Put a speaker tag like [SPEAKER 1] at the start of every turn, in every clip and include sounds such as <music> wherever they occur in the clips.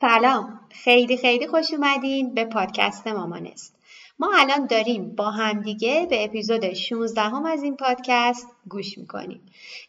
[SPEAKER 1] سلام. خیلی خیلی خوش اومدین به پادکست مامانست. ما الان داریم با همدیگه به اپیزود 16 هم از این پادکست گوش می‌کنیم.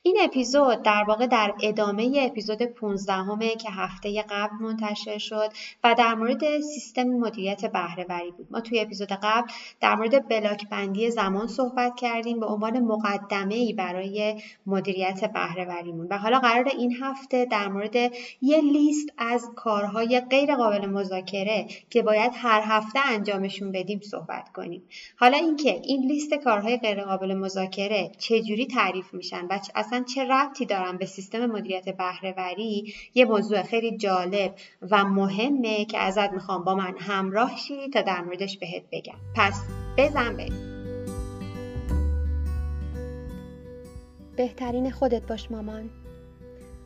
[SPEAKER 1] این اپیزود در واقع در ادامه اپیزود 15 همه که هفته قبل منتشر شد و در مورد سیستم مدیریت بهرهوری بود. ما توی اپیزود قبل در مورد بلاک بندی زمان صحبت کردیم به عنوان مقدمه ای برای مدیریت بهرهوریمون. و حالا قرار این هفته در مورد یه لیست از کارهای غیر قابل مذاکره که باید هر هفته انجامشون بدیم صحبت کنیم. حالا اینکه این لیست کارهای غیرقابل مذاکره چجوری تعریف میشن و اصلا چه ربطی دارن به سیستم مدیریت بهرهوری؟ یه موضوع خیلی جالب و مهمه که ازت می‌خوام با من همراه شی تا در موردش بهت بگم. پس بزن بریم.
[SPEAKER 2] بهترین خودت باش مامان.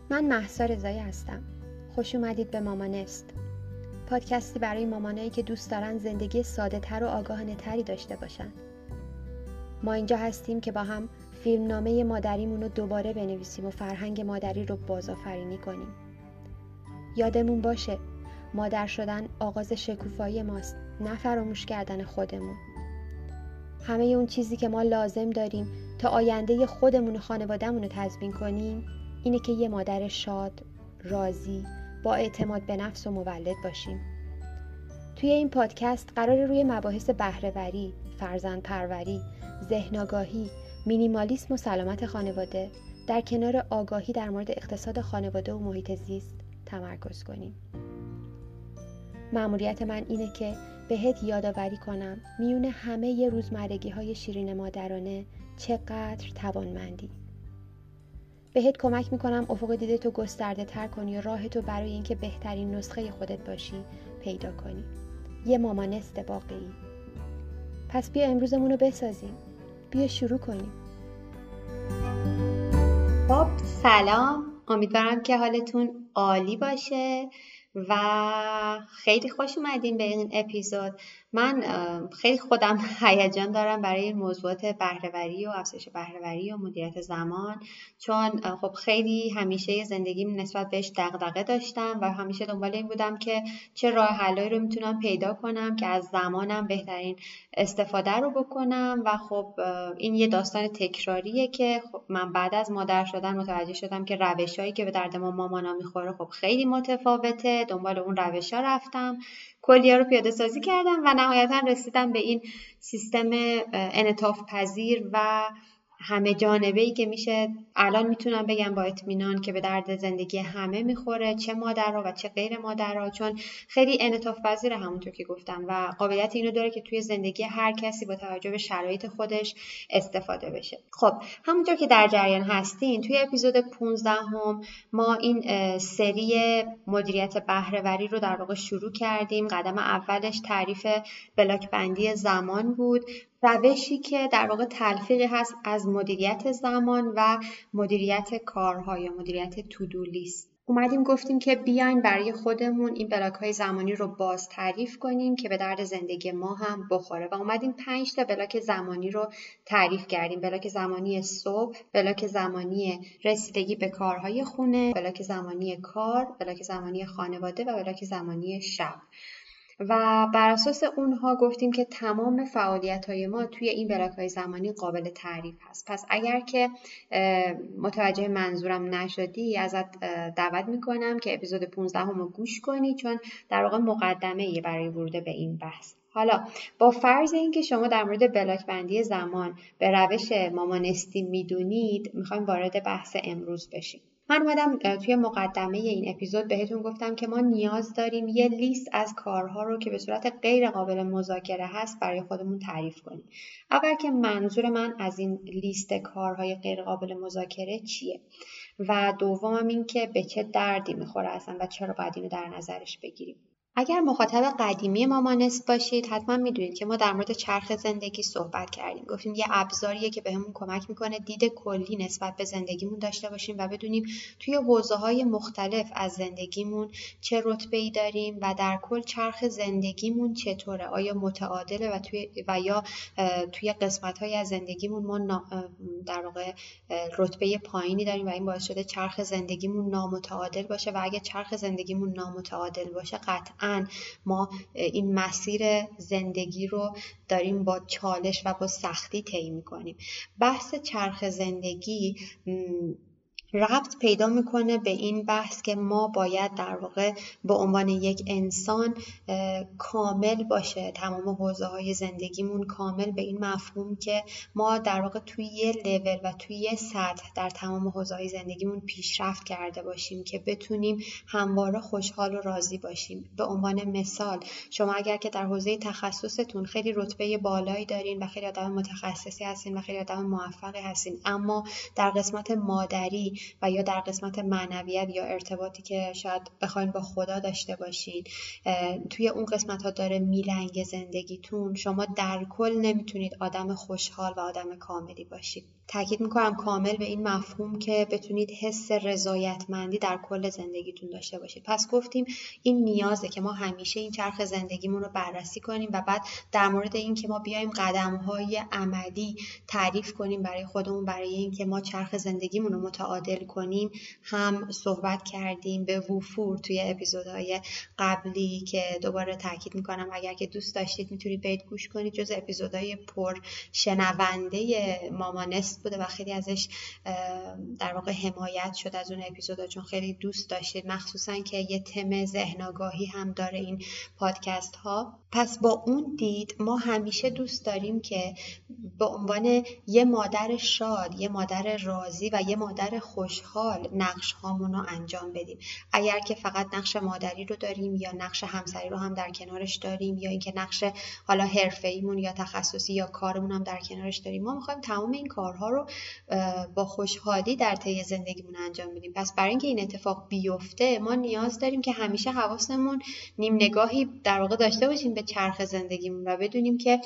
[SPEAKER 2] من محسا رضایی هستم. خوش اومدید به مامانست پادکستی برای مامانایی که دوست دارن زندگی ساده تر و آگاهانه تری داشته باشن. ما اینجا هستیم که با هم فیلمنامه مادریمون رو دوباره بنویسیم و فرهنگ مادری رو بازآفرینی کنیم. یادمون باشه مادر شدن آغاز شکوفایی ماست نه فراموش کردن خودمون. همه اون چیزی که ما لازم داریم تا آینده خودمون و خانوادهمون رو تضمین کنیم اینه که یه مادر شاد، راضی، با اعتماد به نفس و مولد باشیم. توی این پادکست قرار روی مباحث بهرهوری، فرزند پروری، ذهنگاهی، مینیمالیسم و سلامت خانواده. در کنار آگاهی در مورد اقتصاد خانواده و محیط زیست تمرکز کنیم. معمولیت من اینه که بهت یادآوری کنم میون همه ی روزمرگی های شیرین مادرانه چقدر توانمندی. بهت کمک می‌کنم افق دیده تو گسترده تر کنی و راه تو برای اینکه بهترین نسخه خودت باشی پیدا کنی. یه مامانست واقعی پس بیا امروزمون رو بسازیم. بیا شروع کنیم.
[SPEAKER 1] خب سلام. امیدوارم که حالتون عالی باشه و خیلی خوش اومدین به این اپیزود. من خیلی خودم <laughs> هیجان دارم برای موضوعات بهرهوری و افزایش بهرهوری و مدیریت زمان. چون خب خیلی همیشه زندگیم نسبت بهش دغدغه داشتم و همیشه دنبال این بودم که چه راه حلایی رو می‌تونم پیدا کنم که از زمانم بهترین استفاده رو بکنم. و خب این یه داستان تکراریه که خب من بعد از مادر شدن متوجه شدم که روشهایی که به درد ما مامانا می‌خوره خب خیلی متفاوته. دنبال اون روش ها رفتم. کلیه رو پیاده سازی کردم و نهایتا رسیدم به این سیستم انطاف پذیر و همه جانبه ای که میشه الان می‌تونم بگم با اطمینان که به درد زندگی همه می‌خوره چه مادرها و چه غیر مادرها چون خیلی انعطاف پذیر همونطور که گفتم و قابلیت اینو داره که توی زندگی هر کسی با توجه به شرایط خودش استفاده بشه. خب همونطور که در جریان هستین توی اپیزود 15 هم ما این سری مدیریت بهرهوری رو در واقع شروع کردیم. قدم اولش تعریف بلاک بندی زمان بود. روشی که در واقع تلفیقی هست از مدیریت زمان و مدیریت کارها یا مدیریت to-do list اومدیم گفتیم که بیاین برای خودمون این بلاک های زمانی رو باز تعریف کنیم که به درد زندگی ما هم بخوره. و اومدیم پنج تا بلاک زمانی رو تعریف کردیم. بلاک زمانی صبح بلاک زمانی رسیدگی به کارهای خونه بلاک زمانی کار بلاک زمانی خانواده و بلاک زمانی شب. و بر اساس اونها گفتیم که تمام فعالیت های ما توی این بلاک های زمانی قابل تعریف هست. پس اگر که متوجه منظورم نشدی ازت دعوت می‌کنم که اپیزود 15 هم رو گوش کنی چون در واقع مقدمه برای ورود به این بحث. حالا با فرض اینکه شما در مورد بلاک بندی زمان به روش مامانستی می‌دونید می‌خوایم وارد بحث امروز بشیم. من اومدم توی مقدمه این اپیزود بهتون گفتم که ما نیاز داریم یه لیست از کارها رو که به صورت غیر قابل مذاکره هست برای خودمون تعریف کنیم. اول که منظور من از این لیست کارهای غیر قابل مذاکره چیه؟ و دومم این که به چه دردی می‌خوره اصلا و چرا باید اینو در نظرش بگیریم؟ اگر مخاطب قدیمی مامانست باشید حتما می‌دونید که ما در مورد چرخ زندگی صحبت کردیم. گفتیم یه ابزاریه که بهمون به کمک می‌کنه دید کلی نسبت به زندگیمون داشته باشیم و بدونیم توی حوزه های مختلف از زندگیمون چه رتبه ای داریم و در کل چرخ زندگیمون چطوره؟ آیا متعادله و توی و یا توی قسمت های از زندگیمون ما در واقع رتبه پایینی داریم و این باعث شده چرخ زندگیمون نامتعادل باشه و اگه چرخ زندگیمون نامتعادل باشه قطعا ما این مسیر زندگی رو داریم با چالش و با سختی طی می‌کنیم. بحث چرخ زندگی ربط پیدا می‌کنه به این بحث که ما باید در واقع به عنوان یک انسان کامل باشه. تمام حوزه های زندگیمون کامل به این مفهوم که ما در واقع توی یه لول و توی یه سطح در تمام حوزه های زندگیمون پیشرفت کرده باشیم که بتونیم همواره خوشحال و راضی باشیم. به عنوان مثال شما اگر که در حوزه تخصصتون خیلی رتبه بالایی دارین و خیلی آدم متخصصی هستین و خیلی آدم موفقی هستین اما در قسمت مادری و یا در قسمت معنویت یا ارتباطی که شاید بخواین با خدا داشته باشین توی اون قسمت ها داره میلنگ زندگیتون شما در کل نمی‌تونید آدم خوشحال و آدم کاملی باشید. تاکید می‌کنم کامل به این مفهوم که بتونید حس رضایتمندی در کل زندگیتون داشته باشید. پس گفتیم این نیازه که ما همیشه این چرخ زندگیمون رو بررسی کنیم و بعد در مورد این که ما بیایم قدم های عملی تعریف کنیم برای خودمون برای اینکه ما چرخ زندگیمون رو متعادل کنیم هم صحبت کردیم به وفور توی اپیزودهای قبلی که دوباره تاکید می‌کنم اگر که دوست داشتید می‌تونید برید گوش کنید جز اپیزودهای پر شنونده مامانست بوده و خیلی ازش در واقع حمایت شد از اون اپیزودا چون خیلی دوست داشتید مخصوصا که یه تم ذهن هم داره این پادکست ها پس با اون دید ما همیشه دوست داریم که به عنوان یه مادر شاد یه مادر راضی و یه مادر خوشحال نقش هامون رو انجام بدیم. اگر که فقط نقش مادری رو داریم یا نقش همسری رو هم در کنارش داریم یا اینکه نقش حالا حرفه یا تخصصی یا کارمون هم در کنارش داریم ما می‌خوایم تمام این کارها رو با خوشحالی در طی زندگیمون انجام بدیم. پس برای اینکه این اتفاق بیفته ما نیاز داریم که همیشه حواسمون نیم نگاهی در واقع داشته باشیم به چرخ زندگیمون و بدونیم که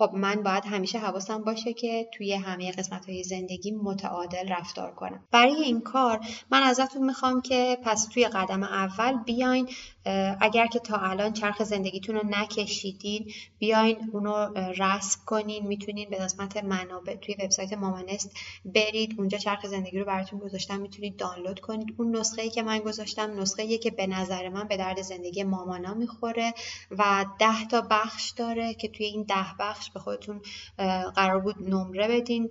[SPEAKER 1] خب من باید همیشه حواسم باشه که توی همه قسمت های زندگی متعادل رفتار کنم. برای این کار من ازتون می‌خوام که پس توی قدم اول بیاین اگر که تا الان چرخ زندگیتون رو نکشیدین بیاین اونو رسم کنین. می‌تونین به قسمت منابع توی وبسایت مامانست برید. اونجا چرخ زندگی رو براتون گذاشتم. می‌تونید دانلود کنید. اون نسخه ای که من گذاشتم نسخه ای که به نظر من به درد زندگی مامانا می‌خوره و ده تا بخش داره که توی این ده بخش به خودتون قرار بود نمره بدین.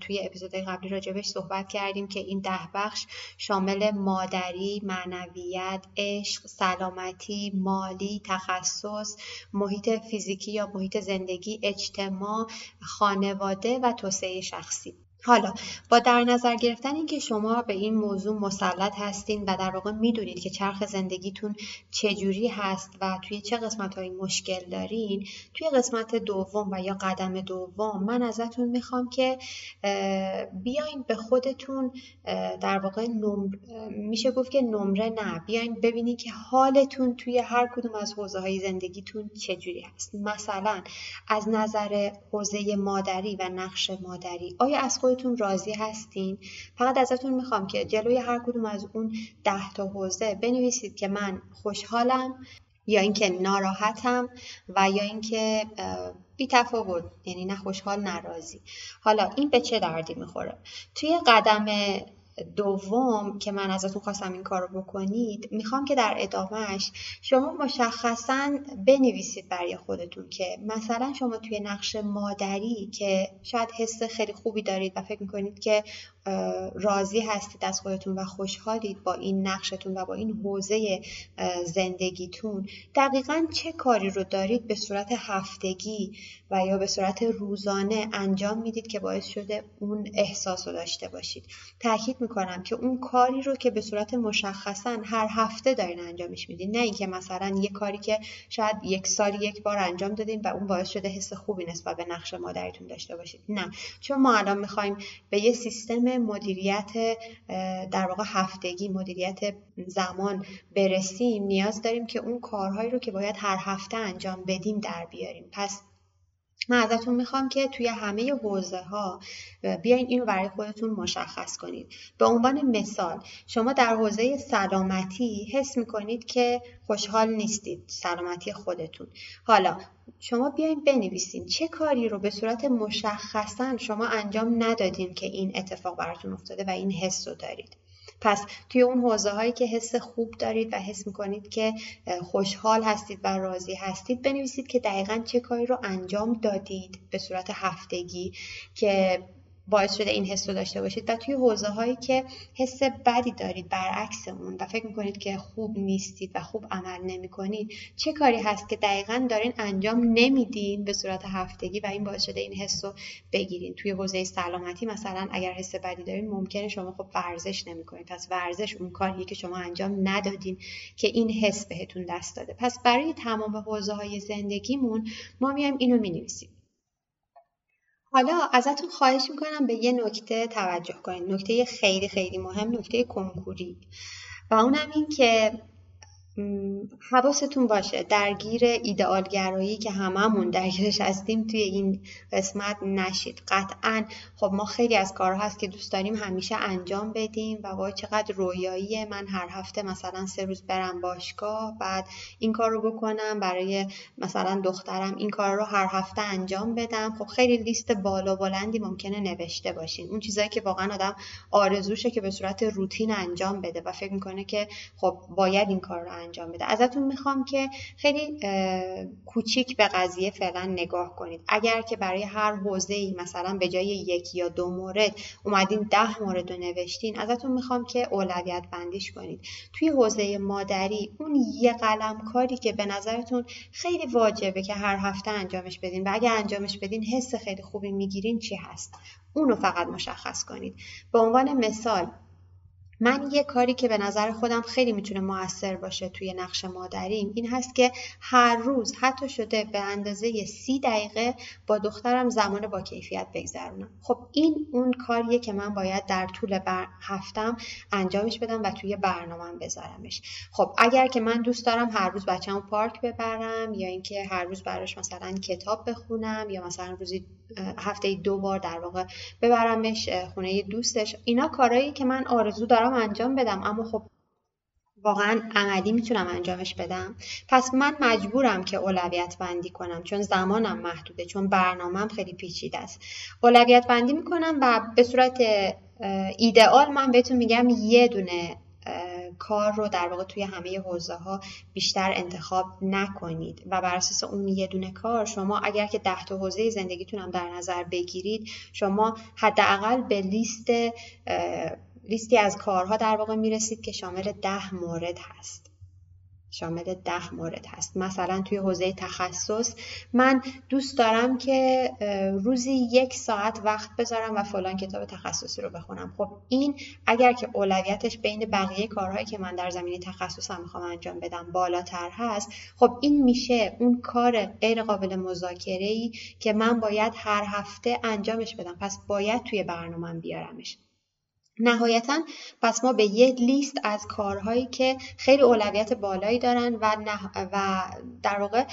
[SPEAKER 1] توی اپیزود قبلی راجبش صحبت کردیم که این ده بخش شامل مادری، معنویت، عشق، سلامتی، مالی، تخصص، محیط فیزیکی یا محیط زندگی، اجتماع، خانواده و توسعه شخصی. حالا با در نظر گرفتن اینکه شما به این موضوع مسلط هستین و در واقع می‌دونید که چرخ زندگیتون چجوری هست و توی چه قسمت های مشکل دارین توی قسمت دوم و یا قدم دوم من ازتون می‌خوام که بیاین به خودتون در واقع نمر... میشه گفت که نمره نه بیاین ببینید که حالتون توی هر کدوم از حوزه های زندگیتون چجوری هست. مثلا از نظر حوزه مادری و نقش مادری آیا از خودتون راضی هستین. فقط ازتون می‌خوام که جلوی هر کدوم از اون ده تا حوزه بنویسید که من خوشحالم یا اینکه ناراحتم و یا اینکه بی تفاوت یعنی نه خوشحال ناراضی حالا این به چه دردی می‌خوره؟ توی قدم دوم که من ازتون خواستم این کار رو بکنید می‌خوام که در ادامهش شما مشخصا بنویسید برای خودتون که مثلا شما توی نقش مادری که شاید حس خیلی خوبی دارید و فکر می‌کنید که راضی هستید از خودتون و خوشحالید با این نقشتون و با این حوزه زندگیتون دقیقا چه کاری رو دارید به صورت هفتگی و یا به صورت روزانه انجام می‌دید که باعث شده اون احساس رو داشته باشید؟ تاکید می‌کنم که اون کاری رو که به صورت مشخصا هر هفته دارین انجامش میدین نه اینکه مثلا یه کاری که شاید یک سال یک بار انجام دادین و اون باعث شده حس خوبی نسبت به نقش مادریتون داشته باشید. نه. چون ما الان می‌خوایم به یه سیستم مدیریت در واقع هفتگی مدیریت زمان برسیم نیاز داریم که اون کارهایی رو که باید هر هفته انجام بدیم در بیاریم. پس من ازتون می‌خوام که توی همه حوزه ها بیاین اینو برای خودتون مشخص کنید. به عنوان مثال شما در حوزه سلامتی حس می‌کنید که خوشحال نیستید سلامتی خودتون. حالا شما بیاین بنویسین چه کاری رو به صورت مشخصا شما انجام ندادین که این اتفاق براتون افتاده و این حس رو دارید. پس توی اون حوزه هایی که حس خوب دارید و حس می‌کنید که خوشحال هستید و راضی هستید بنویسید که دقیقا چه کاری رو انجام دادید به صورت هفتگی که باعث شده این حس رو داشته باشید. و توی حوزه هایی که حس بدی دارید برعکس اون و فکر می‌کنید که خوب نیستید و خوب عمل نمی کنید چه کاری هست که دقیقا دارین انجام نمیدین به صورت هفتگی و این باعث شده این حس رو بگیرین؟ توی حوزه سلامتی مثلا اگر حس بدی دارین ممکنه شما خب ورزش نمی کنید پس ورزش اون کاریه که شما انجام ندادین که این حس بهتون دست داده. پس برای تمام حوزه های زندگیمون ما میایم اینو می نویسیم حالا ازتون خواهش می‌کنم به یه نکته توجه کنید. نکته خیلی خیلی مهم نکته کنکوری. و اونم این که حواستون باشه. درگیر ایدئالگرایی که هممون درگیرش هستیم توی این قسمت نشید. قطعا خب ما خیلی از کارها هست که دوست داریم همیشه انجام بدیم و وای چقدر رویاییه. من هر هفته مثلا سه روز برم باشگاه بعد این کار رو بکنم. برای مثلا دخترم این کار رو هر هفته انجام بدم. خب خیلی لیست بالا بلندی ممکنه نوشته باشین. اون چیزایی که واقعا آدم آرزوشه که به صورت روتین انجام بده و فکر می‌کنه که خب باید این کار رو انجام بده ازتون می‌خوام که خیلی کوچیک به قضیه فعلا نگاه کنید. اگر که برای هر حوزه ای مثلا به جای یک یا دو مورد اومدین ده مورد رو نوشتین ازتون می‌خوام که اولویت بندیش کنید. توی حوزه مادری اون یه قلم کاری که به نظرتون خیلی واجبه که هر هفته انجامش بدین و اگر انجامش بدین حس خیلی خوبی می‌گیرین چی هست؟ اونو فقط مشخص کنید. به عنوان مثال من یه کاری که به نظر خودم خیلی می‌تونه موثر باشه توی نقش مادریم این هست که هر روز حتی شده به اندازه سی دقیقه با دخترم زمان با کیفیت بگذرونم. خب این اون کاریه که من باید در طول بر هفتم انجامش بدم و توی برنامه بذارمش. خب اگر که من دوست دارم هر روز بچه‌مو پارک ببرم یا اینکه هر روز براش مثلا کتاب بخونم یا مثلا روزی هفته دو بار در واقع ببرمش خونه دوستش. اینا کارهایی که من آرزو دارم انجام بدم اما خب واقعا عملی می‌تونم انجامش بدم. پس من مجبورم که اولویت بندی کنم چون زمانم محدوده چون برنامهم خیلی پیچیده است. اولویت بندی می‌کنم و به صورت ایدئال من بهتون میگم یه دونه کار رو در واقع توی همه حوزه ها بیشتر انتخاب نکنید. و بر اساس اون یه دونه کار شما اگر که ده تا حوزه زندگیتون هم در نظر بگیرید شما حداقل به لیست لیستی از کارها در واقع می‌رسید که شامل ده مورد هست. شامل ده مورد هست. مثلا توی حوزه تخصص من دوست دارم که روزی یک ساعت وقت بذارم و فلان کتاب تخصصی رو بخونم. خب این اگر که اولویتش بین بقیه کارهایی که من در زمینه تخصصم می‌خوام انجام بدم بالاتر هست خب این میشه اون کار غیر قابل مذاکره ای که من باید هر هفته انجامش بدم. پس باید توی برنامه بیارمش. نهایتا پس ما به یه لیست از کارهایی که خیلی اولویت بالایی دارن و, و در واقع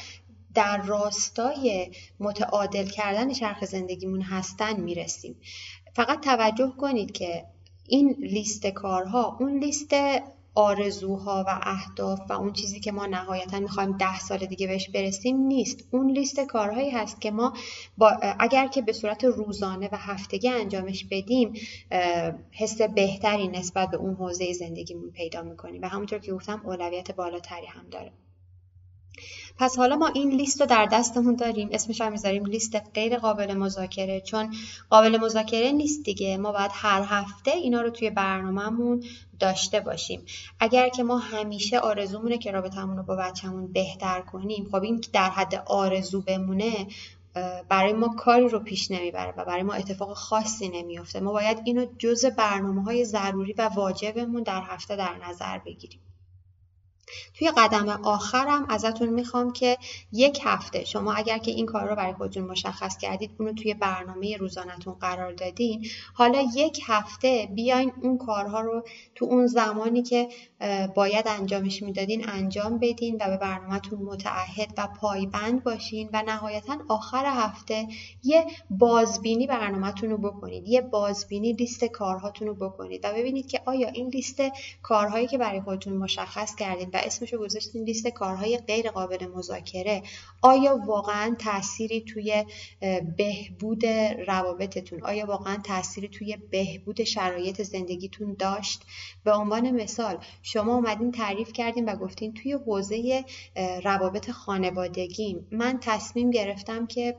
[SPEAKER 1] در راستای متعادل کردن چرخ زندگیمون هستن می‌رسیم. فقط توجه کنید که این لیست کارها اون لیست آرزوها و اهداف و اون چیزی که ما نهایتا می‌خوایم ده سال دیگه بهش برسیم نیست. اون لیست کارهایی هست که ما با اگر که به صورت روزانه و هفتگی انجامش بدیم حس بهتری نسبت به اون حوزه زندگیمون پیدا می‌کنیم. و همونطور که گفتم اولویت بالاتری هم داره. پس حالا ما این لیست رو در دستمون داریم. اسمش هم می‌ذاریم لیست غیر قابل مذاکره چون قابل مذاکره نیست دیگه. ما باید هر هفته اینا رو توی برنامهمون داشته باشیم. اگر که ما همیشه آرزومونه که رابطمون رو با بچهمون بهتر کنیم خب این در حد آرزو بمونه برای ما کاری رو پیش نمی‌بره و برای ما اتفاق خاصی نمیافته. ما باید اینو جز برنامه های ضروری و واجبمون در هفته در نظر بگیریم. توی قدم آخرم ازتون می‌خوام که یک هفته شما اگر که این کار رو برای خودتون مشخص کردید اونو توی برنامه روزانتون قرار دادین حالا یک هفته بیاین اون کارها رو تو اون زمانی که باید انجامش می‌دادین انجام بدین و به برنامهتون متعهد و پایبند باشین و نهایتا آخر هفته یه بازبینی برنامهتون رو بکنید یه بازبینی لیست کارهاتون رو بکنید و ببینید که آیا این لیست کارهایی که برای خودتون مشخص کردین اسمش رو گذاشتین لیست کارهای غیر قابل مذاکره. آیا واقعا تأثیری توی بهبود روابطتون آیا واقعا تأثیری توی بهبود شرایط زندگیتون داشت؟ به عنوان مثال شما اومدین تعریف کردین و گفتین توی حوزه روابط خانوادگیم من تصمیم گرفتم که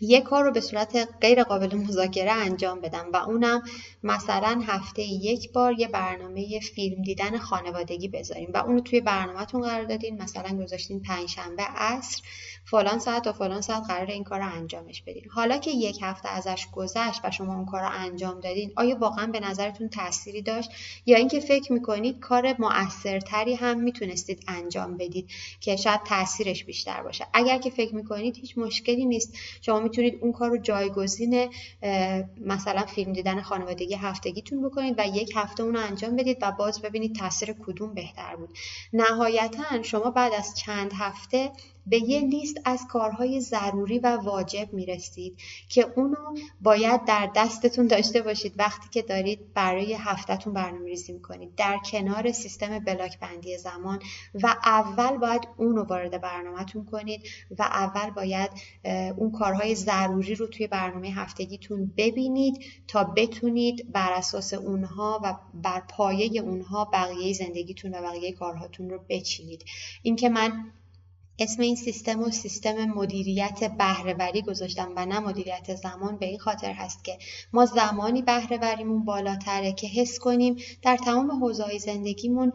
[SPEAKER 1] یک کار رو به صورت غیر قابل مذاکره انجام بدم و اونم مثلا هفته یک بار یه برنامه فیلم دیدن خانوادگی بذاریم و اونو توی برنامهتون قرار دادین. مثلا گذاشتین پنجشنبه عصر فلان ساعت و فلان ساعت قرار این کار رو انجامش بدین. حالا که یک هفته ازش گذشت و شما اون کار رو انجام دادین آیا واقعا به نظرتون تأثیری داشت؟ یا اینکه فکر می‌کنید کار مؤثرتری هم می‌تونستید انجام بدید که شاید تاثیرش بیشتر باشه؟ اگر که فکر می‌کنید هیچ مشکلی نیست. شما می‌تونید اون کار رو جایگزین مثلا فیلم دیدن خانوادگی هفتگیتون بکنید و یک هفته اون رو انجام بدید و باز ببینید تاثیر کدوم بهتر بود. نهایتا شما بعد از چند هفته به یه لیست از کارهای ضروری و واجب می‌رسید که اونو باید در دستتون داشته باشید وقتی که دارید برای هفتهتون برنامه ریزی می‌کنید. در کنار سیستم بلاک بندی زمان و اول باید اونو وارد برنامهتون کنید و اول باید اون کارهای ضروری رو توی برنامه هفتگیتون ببینید تا بتونید بر اساس اونها و بر پایه اونها بقیه زندگیتون و بقیه کارهاتون رو بچینید. اینکه من اسم این سیستم و سیستم مدیریت بهرهوری گذاشتم و نه مدیریت زمان به این خاطر هست که ما زمانی بهرهوریمون بالاتره که حس کنیم در تمام حوزه‌های زندگیمون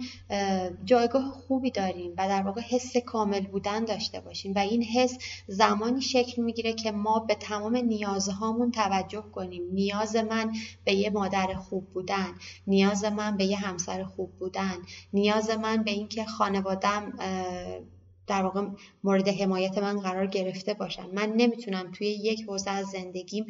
[SPEAKER 1] جایگاه خوبی داریم و در واقع حس کامل بودن داشته باشیم و این حس زمانی شکل می‌گیره که ما به تمام نیازهامون توجه کنیم. نیاز من به یه مادر خوب بودن نیاز من به یه همسر خوب بودن نیاز من به اینکه خانوادم در واقع مورد حمایت من قرار گرفته باشن من نمی‌تونم توی یک حوزه از زندگیم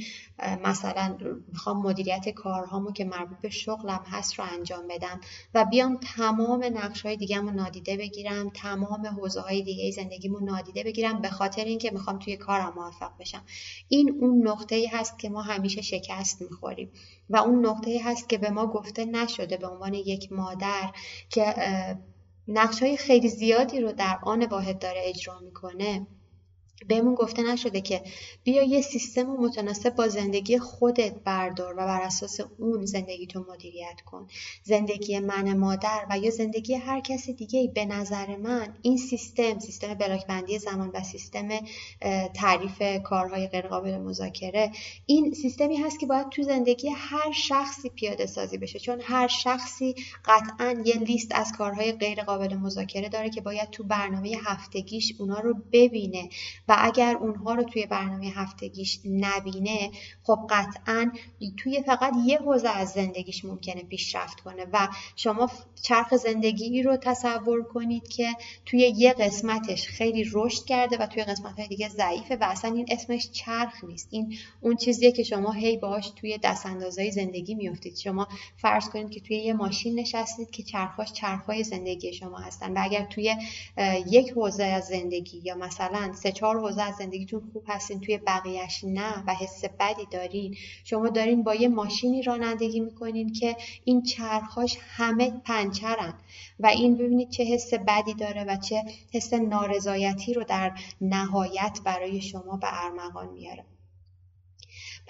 [SPEAKER 1] مثلا می‌خوام مدیریت کارهامو که مربوط به شغلم هست رو انجام بدم و بیام تمام نقش های دیگه رو نادیده بگیرم تمام حوزه های دیگه زندگیمو نادیده بگیرم به خاطر اینکه می‌خوام توی کارم موفق بشم. این اون نقطه ای هست که ما همیشه شکست می‌خوریم و اون نقطه ای هست که به ما گفته نشده به عنوان یک مادر که نقش های خیلی زیادی رو در آن واحد داره اجرا می‌کنه. بهمون گفته نشده که بیا یه سیستم متناسب با زندگی خودت بردار و بر اساس اون زندگی تو مدیریت کن. زندگی من مادر و یا زندگی هر کس دیگه به نظر من این سیستم سیستم بلاک بندی زمان و سیستم تعریف کارهای غیرقابل مذاکره این سیستمی هست که باید تو زندگی هر شخصی پیاده سازی بشه. چون هر شخصی قطعا یه لیست از کارهای غیرقابل مذاکره داره که باید تو برنامه هفتگیش اونا رو ببینه. و اگر اونها رو توی برنامه هفتگیش نبینه خب قطعا توی فقط یه حوزه از زندگیش ممکنه پیشرفت کنه و شما چرخ زندگی رو تصور کنید که توی یه قسمتش خیلی رشد کرده و توی قسمت های دیگه ضعیفه و اصلا این اسمش چرخ نیست. این اون چیزیه که شما هی باش توی دست اندازهای زندگی میفتید شما فرض کنید که توی یه ماشین نشستید که چرخاش چرخهای زندگی شما هستن و اگر توی یک حوزه از زندگی یا مثلا سه چهار حوزه از زندگیتون خوب هستین توی بقیهش نه و حس بدی دارین. شما دارین با یه ماشینی رانندگی می‌کنین که این چرخاش همه پنچرن و این ببینید چه حس بدی داره و چه حس نارضایتی رو در نهایت برای شما به ارمغان میاره.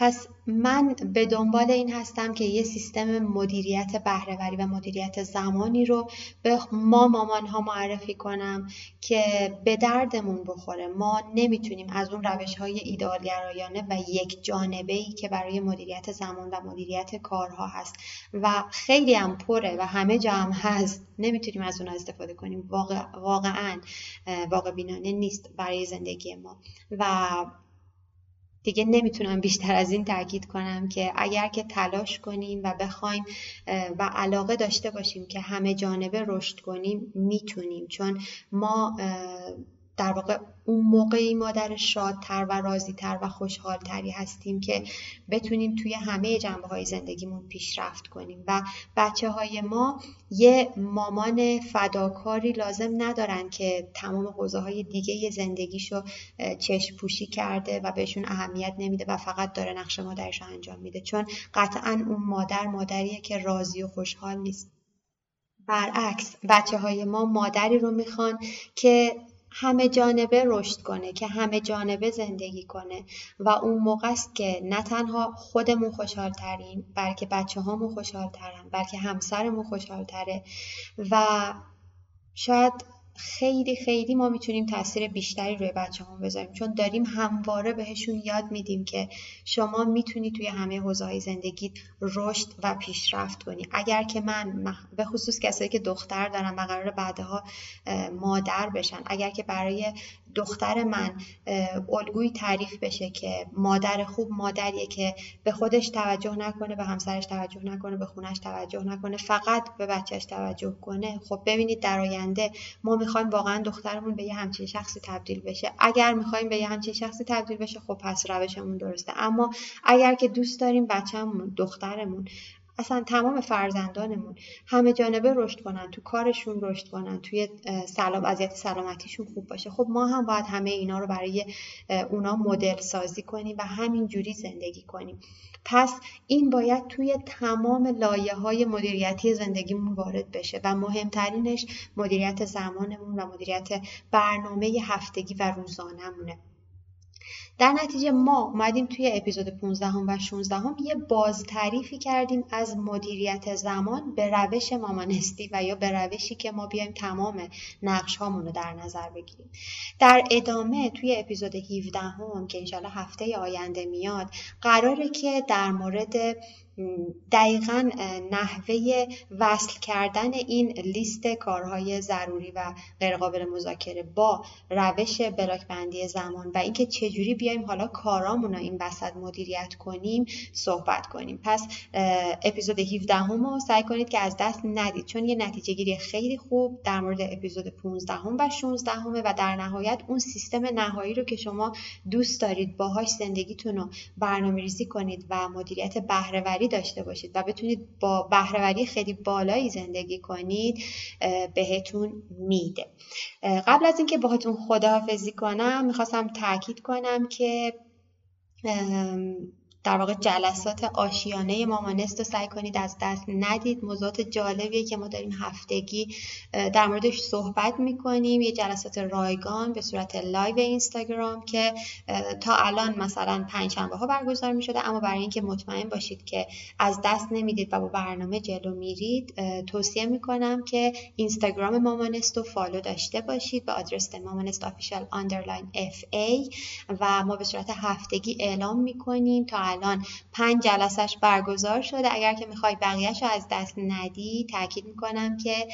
[SPEAKER 1] پس من به دنبال این هستم که یه سیستم مدیریت بهرهوری و مدیریت زمانی رو به ما مامان ها معرفی کنم که به دردمون بخوره. ما نمی‌تونیم از اون روش های ایدالگرایانه و یک جانبه ای که برای مدیریت زمان و مدیریت کارها هست و خیلی هم پره و همه جا هم هست نمی‌تونیم از اون استفاده کنیم. واقع، واقعا واقع بینانه نیست برای زندگی ما. و دیگه نمی‌تونم بیشتر از این تاکید کنم که اگر که تلاش کنیم و بخوایم و علاقه داشته باشیم که همه جانبه رشد کنیم می‌تونیم. چون ما در واقع اون موقعی مادر شادتر و راضیتر و خوشحالتری هستیم که بتونیم توی همه جنبه های زندگیمون پیشرفت کنیم. و بچه های ما یه مامان فداکاری لازم ندارن که تمام حوزه های دیگه زندگیشو چشم پوشی کرده و بهشون اهمیت نمیده و فقط داره نقش مادرش انجام میده. چون قطعا اون مادر مادریه که راضی و خوشحال نیست. برعکس بچه های ما مادری رو می‌خوان که همه جانبه رشد کنه که همه جانبه زندگی کنه. و اون موقع است که نه تنها خودمون خوشحال تریم بلکه بچه هامون خوشحال ترن بلکه همسرمون خوشحال تره و شاید خیلی خیلی ما می‌تونیم تاثیر بیشتری روی بچه هم بذاریم چون داریم همواره بهشون یاد میدیم که شما می‌تونی توی همه حوزه های زندگی رشد و پیشرفت کنی. اگر که من به خصوص کسایی که دختر دارن و قرار بعدها مادر بشن اگر که برای دختر من الگوی تعریف بشه که مادر خوب مادریه که به خودش توجه نکنه به همسرش توجه نکنه به خونش توجه نکنه فقط به بچهش توجه کنه خب ببینید در آینده ما می‌خوایم واقعا دخترمون به یه همچین شخصی تبدیل بشه. اگر می‌خوایم به یه همچین شخصی تبدیل بشه خب پس روشمون درسته. اما اگر که دوست داریم بچهمون دخترمون اصلا تمام فرزندانمون همه جانبه رشد کنن تو کارشون رشد کنن توی سلام وضعیت سلامتیشون خوب باشه. خب ما هم باید همه اینا رو برای اونا مدل سازی کنیم و همین جوری زندگی کنیم. پس این باید توی تمام لایه های مدیریتی زندگیمون وارد بشه و مهمترینش مدیریت زمانمون و مدیریت برنامه هفتگی و روزانهمونه. در نتیجه ما اومدیم توی اپیزود 15 و 16 هم یه بازتعریفی کردیم از مدیریت زمان به روش مامانستی و یا به روشی که ما بیایم تمام نقش هامون رو در نظر بگیریم. در ادامه توی اپیزود 17 هم که انشالله هفته آینده میاد قراره که در مورد دقیقا نحوه وصل کردن این لیست کارهای ضروری و غیرقابل مذاکره با روش بلاک بندی زمان و اینکه چجوری بیایم حالا کارامون رو این وسط مدیریت کنیم صحبت کنیم. پس اپیزود 17 هم رو سعی کنید که از دست ندید. چون یه نتیجه گیری خیلی خوب در مورد اپیزود 15 هم و 16 همه و در نهایت اون سیستم نهایی رو که شما دوست دارید باهاش زندگیتون رو برنامه ریزی کنید و مدیریت بهرهوری داشته باشید و بتونید با بهرهوری خیلی بالایی زندگی کنید بهتون میده. قبل از اینکه باهاتون خداحافظی کنم می‌خواستم تاکید کنم که در واقع جلسات آشیانه مامانست رو سعی کنید از دست ندید. موضوعات جالبیه که ما داریم هفتگی در موردش صحبت می‌کنیم. یه جلسات رایگان به صورت live اینستاگرام که تا الان مثلا پنج شنبه ها برگزار می‌شده. اما برای اینکه مطمئن باشید که از دست نمی‌دید و با برنامه جلو میرید توصیه می‌کنم که اینستاگرام مامانست رو follow داشته باشید به آدرس مامانست official underline FA و ما به صورت هفتگی اعلام می‌کنیم تا الان. پنج جلسش برگزار شده. اگر که می‌خوای بقیهش رو از دست ندی تاکید می‌کنم که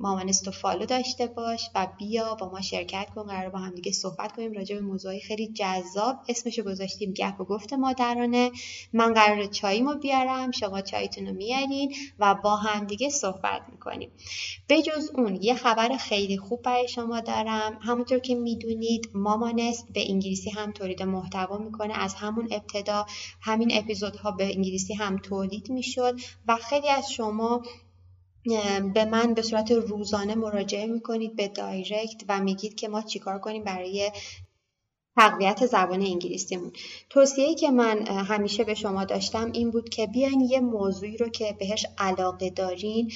[SPEAKER 1] مامانستو follow داشته باش و بیا با ما شرکت کن. قرار با هم دیگه صحبت کنیم. راجع به موضوعی خیلی جذاب اسمشو گذاشتیم. گپ و گفت مادرانه. من قرار چاییمو بیارم. شما چایتون رو میارین و با هم دیگه صحبت می‌کنیم. بجز اون یه خبر خیلی خوب برای شما دارم. همونطور که می‌دونید مامانست به انگلیسی هم تولید محتوا می‌کنه. از همون ابتدا همین اپیزودها به انگلیسی هم تولید می‌شد و خیلی از شما به من به صورت روزانه مراجعه می‌کنید به دایرکت و میگید که ما چیکار کنیم برای تقویت زبان انگلیسیمون توصیه‌ای که من همیشه به شما داشتم این بود که بیاین یه موضوعی رو که بهش علاقه دارین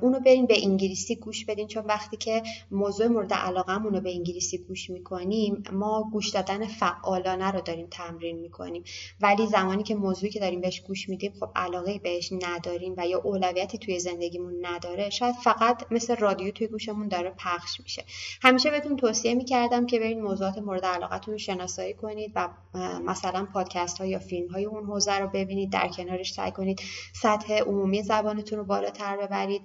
[SPEAKER 1] اونو برین به انگلیسی گوش بدین. چون وقتی که موضوع مورد علاقهمون رو به انگلیسی گوش می‌کنیم ما گوش دادن فعالانه رو داریم تمرین می‌کنیم. ولی زمانی که موضوعی که داریم بهش گوش میدیم خب علاقه بهش نداریم و یا اولویتی توی زندگیمون نداره. شاید فقط مثل رادیو توی گوشمون داره پخش میشه. همیشه بهتون توصیه می‌کردم که برین موضوعات مورد علاقتون رو شناسایی کنید و مثلا پادکست ها یا فیلم های اون حوزه رو ببینید در کنارش سعی کنید سطح عمومی زبانتون رو بالاتر ببرید.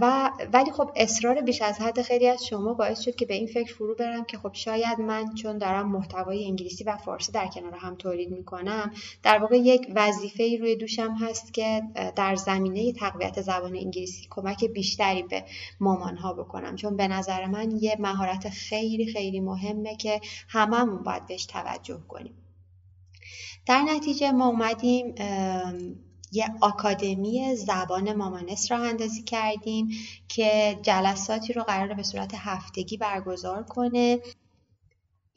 [SPEAKER 1] و ولی خب اصرار بیش از حد خیلی از شما باعث شد که به این فکر فرو برم که خب شاید من چون دارم محتوای انگلیسی و فارسی در کنار هم تولید می‌کنم در واقع یک وظیفه روی دوشم هست که در زمینه تقویت زبان انگلیسی کمک بیشتری به مامان ها بکنم. چون به نظر من یه مهارت خیلی خیلی مهمه که هممون باید بهش توجه کنیم. در نتیجه ما اومدیم یه آکادمی زبان مامانس را اندازی کردیم که جلساتی رو قرار به صورت هفتگی برگزار کنه.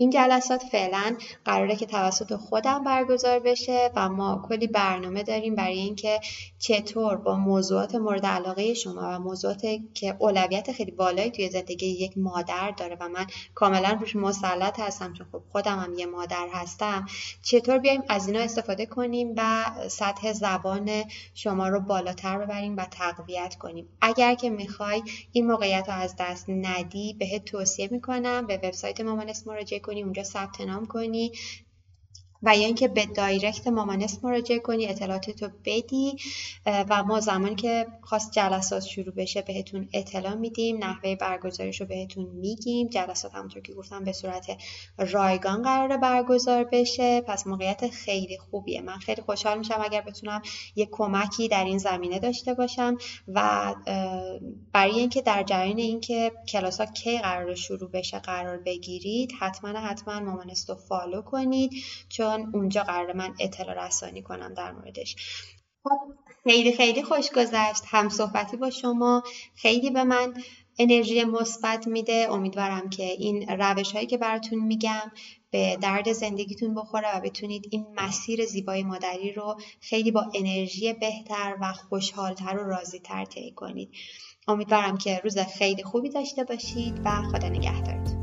[SPEAKER 1] این جلسات فعلا قراره که توسط خودم برگزار بشه و ما کلی برنامه داریم برای اینکه چطور با موضوعات مورد علاقه شما و موضوعات که اولویت خیلی بالایی توی زندگی یک مادر داره و من کاملا روش مسلط هستم چون خب خودم هم یه مادر هستم چطور بیایم از اینا استفاده کنیم و سطح زبان شما رو بالاتر ببریم و تقویت کنیم. اگر که می‌خوای این موقعیت رو از دست ندی بهت توصیه می‌کنم به وبسایت مامانس مراجعه کنی اونجا ثبت نام کنی. و یا اینکه به direct مامانست مراجعه کنی اطلاعاتتو بدی و ما زمانی که خواست جلسات شروع بشه بهتون اطلاع میدیم نحوه برگزاریش رو بهتون میگیم. جلسات همونطور که گفتم به صورت رایگان قرار برگزار بشه. پس موقعیت خیلی خوبیه. من خیلی خوشحال میشم اگر بتونم یه کمکی در این زمینه داشته باشم و برای اینکه در جریان اینکه کلاس ها کی قرار شروع بشه قرار بگیرید حتما حتما مامانست رو follow کنید. چون اونجا قرار من اطلاع رسانی کنم در موردش. خب خیلی خیلی خوش گذشت. هم صحبتی با شما. خیلی به من انرژی مثبت میده. امیدوارم که این روش هایی که براتون میگم به درد زندگیتون بخوره و بتونید این مسیر زیبای مادری رو خیلی با انرژی بهتر و خوشحالتر و راضیتر طی کنید. امیدوارم که روز خیلی خوبی داشته باشید و خدا نگهدارتون.